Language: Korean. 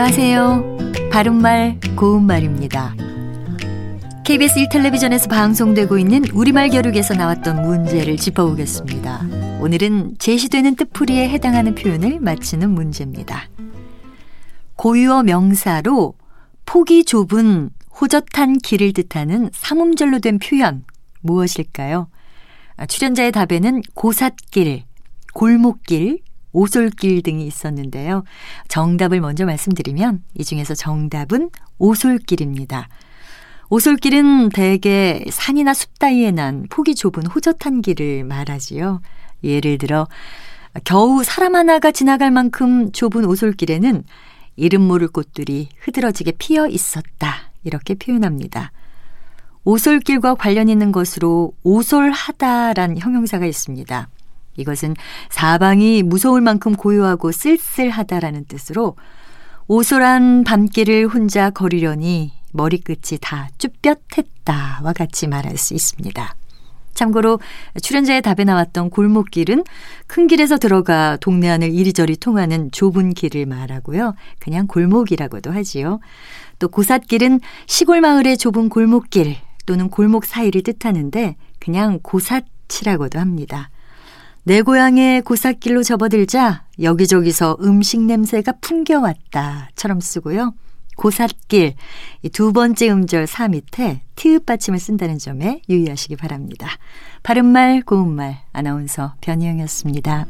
안녕하세요. 바른말 고운말입니다. KBS 1텔레비전에서 방송되고 있는 우리말 겨루기에서 나왔던 문제를 짚어보겠습니다. 오늘은 제시되는 뜻풀이에 해당하는 표현을 맞히는 문제입니다. 고유어 명사로 폭이 좁은 호젓한 길을 뜻하는 삼음절로 된 표현 무엇일까요? 아, 출연자의 답에는 고삿길, 골목길, 오솔길 등이 있었는데요. 정답을 먼저 말씀드리면 이 중에서 정답은 오솔길입니다. 오솔길은 대개 산이나 숲 따위에 난 폭이 좁은 호젓한 길을 말하지요. 예를 들어 겨우 사람 하나가 지나갈 만큼 좁은 오솔길에는 이름 모를 꽃들이 흐드러지게 피어 있었다. 이렇게 표현합니다. 오솔길과 관련 있는 것으로 오솔하다란 형용사가 있습니다. 이것은 사방이 무서울 만큼 고요하고 쓸쓸하다라는 뜻으로 오솔한 밤길을 혼자 걸으려니 머리끝이 다 쭈뼛했다와 같이 말할 수 있습니다. 참고로 출연자의 답에 나왔던 골목길은 큰 길에서 들어가 동네 안을 이리저리 통하는 좁은 길을 말하고요. 그냥 골목이라고도 하지요. 또 고삿길은 시골 마을의 좁은 골목길 또는 골목 사이를 뜻하는데 그냥 고삿이라고도 합니다. 내 고향의 고삿길로 접어들자 여기저기서 음식 냄새가 풍겨왔다처럼 쓰고요. 고삿길 두 번째 음절 사 밑에 티읕 받침을 쓴다는 점에 유의하시기 바랍니다. 바른말 고운말 아나운서 변희영이었습니다.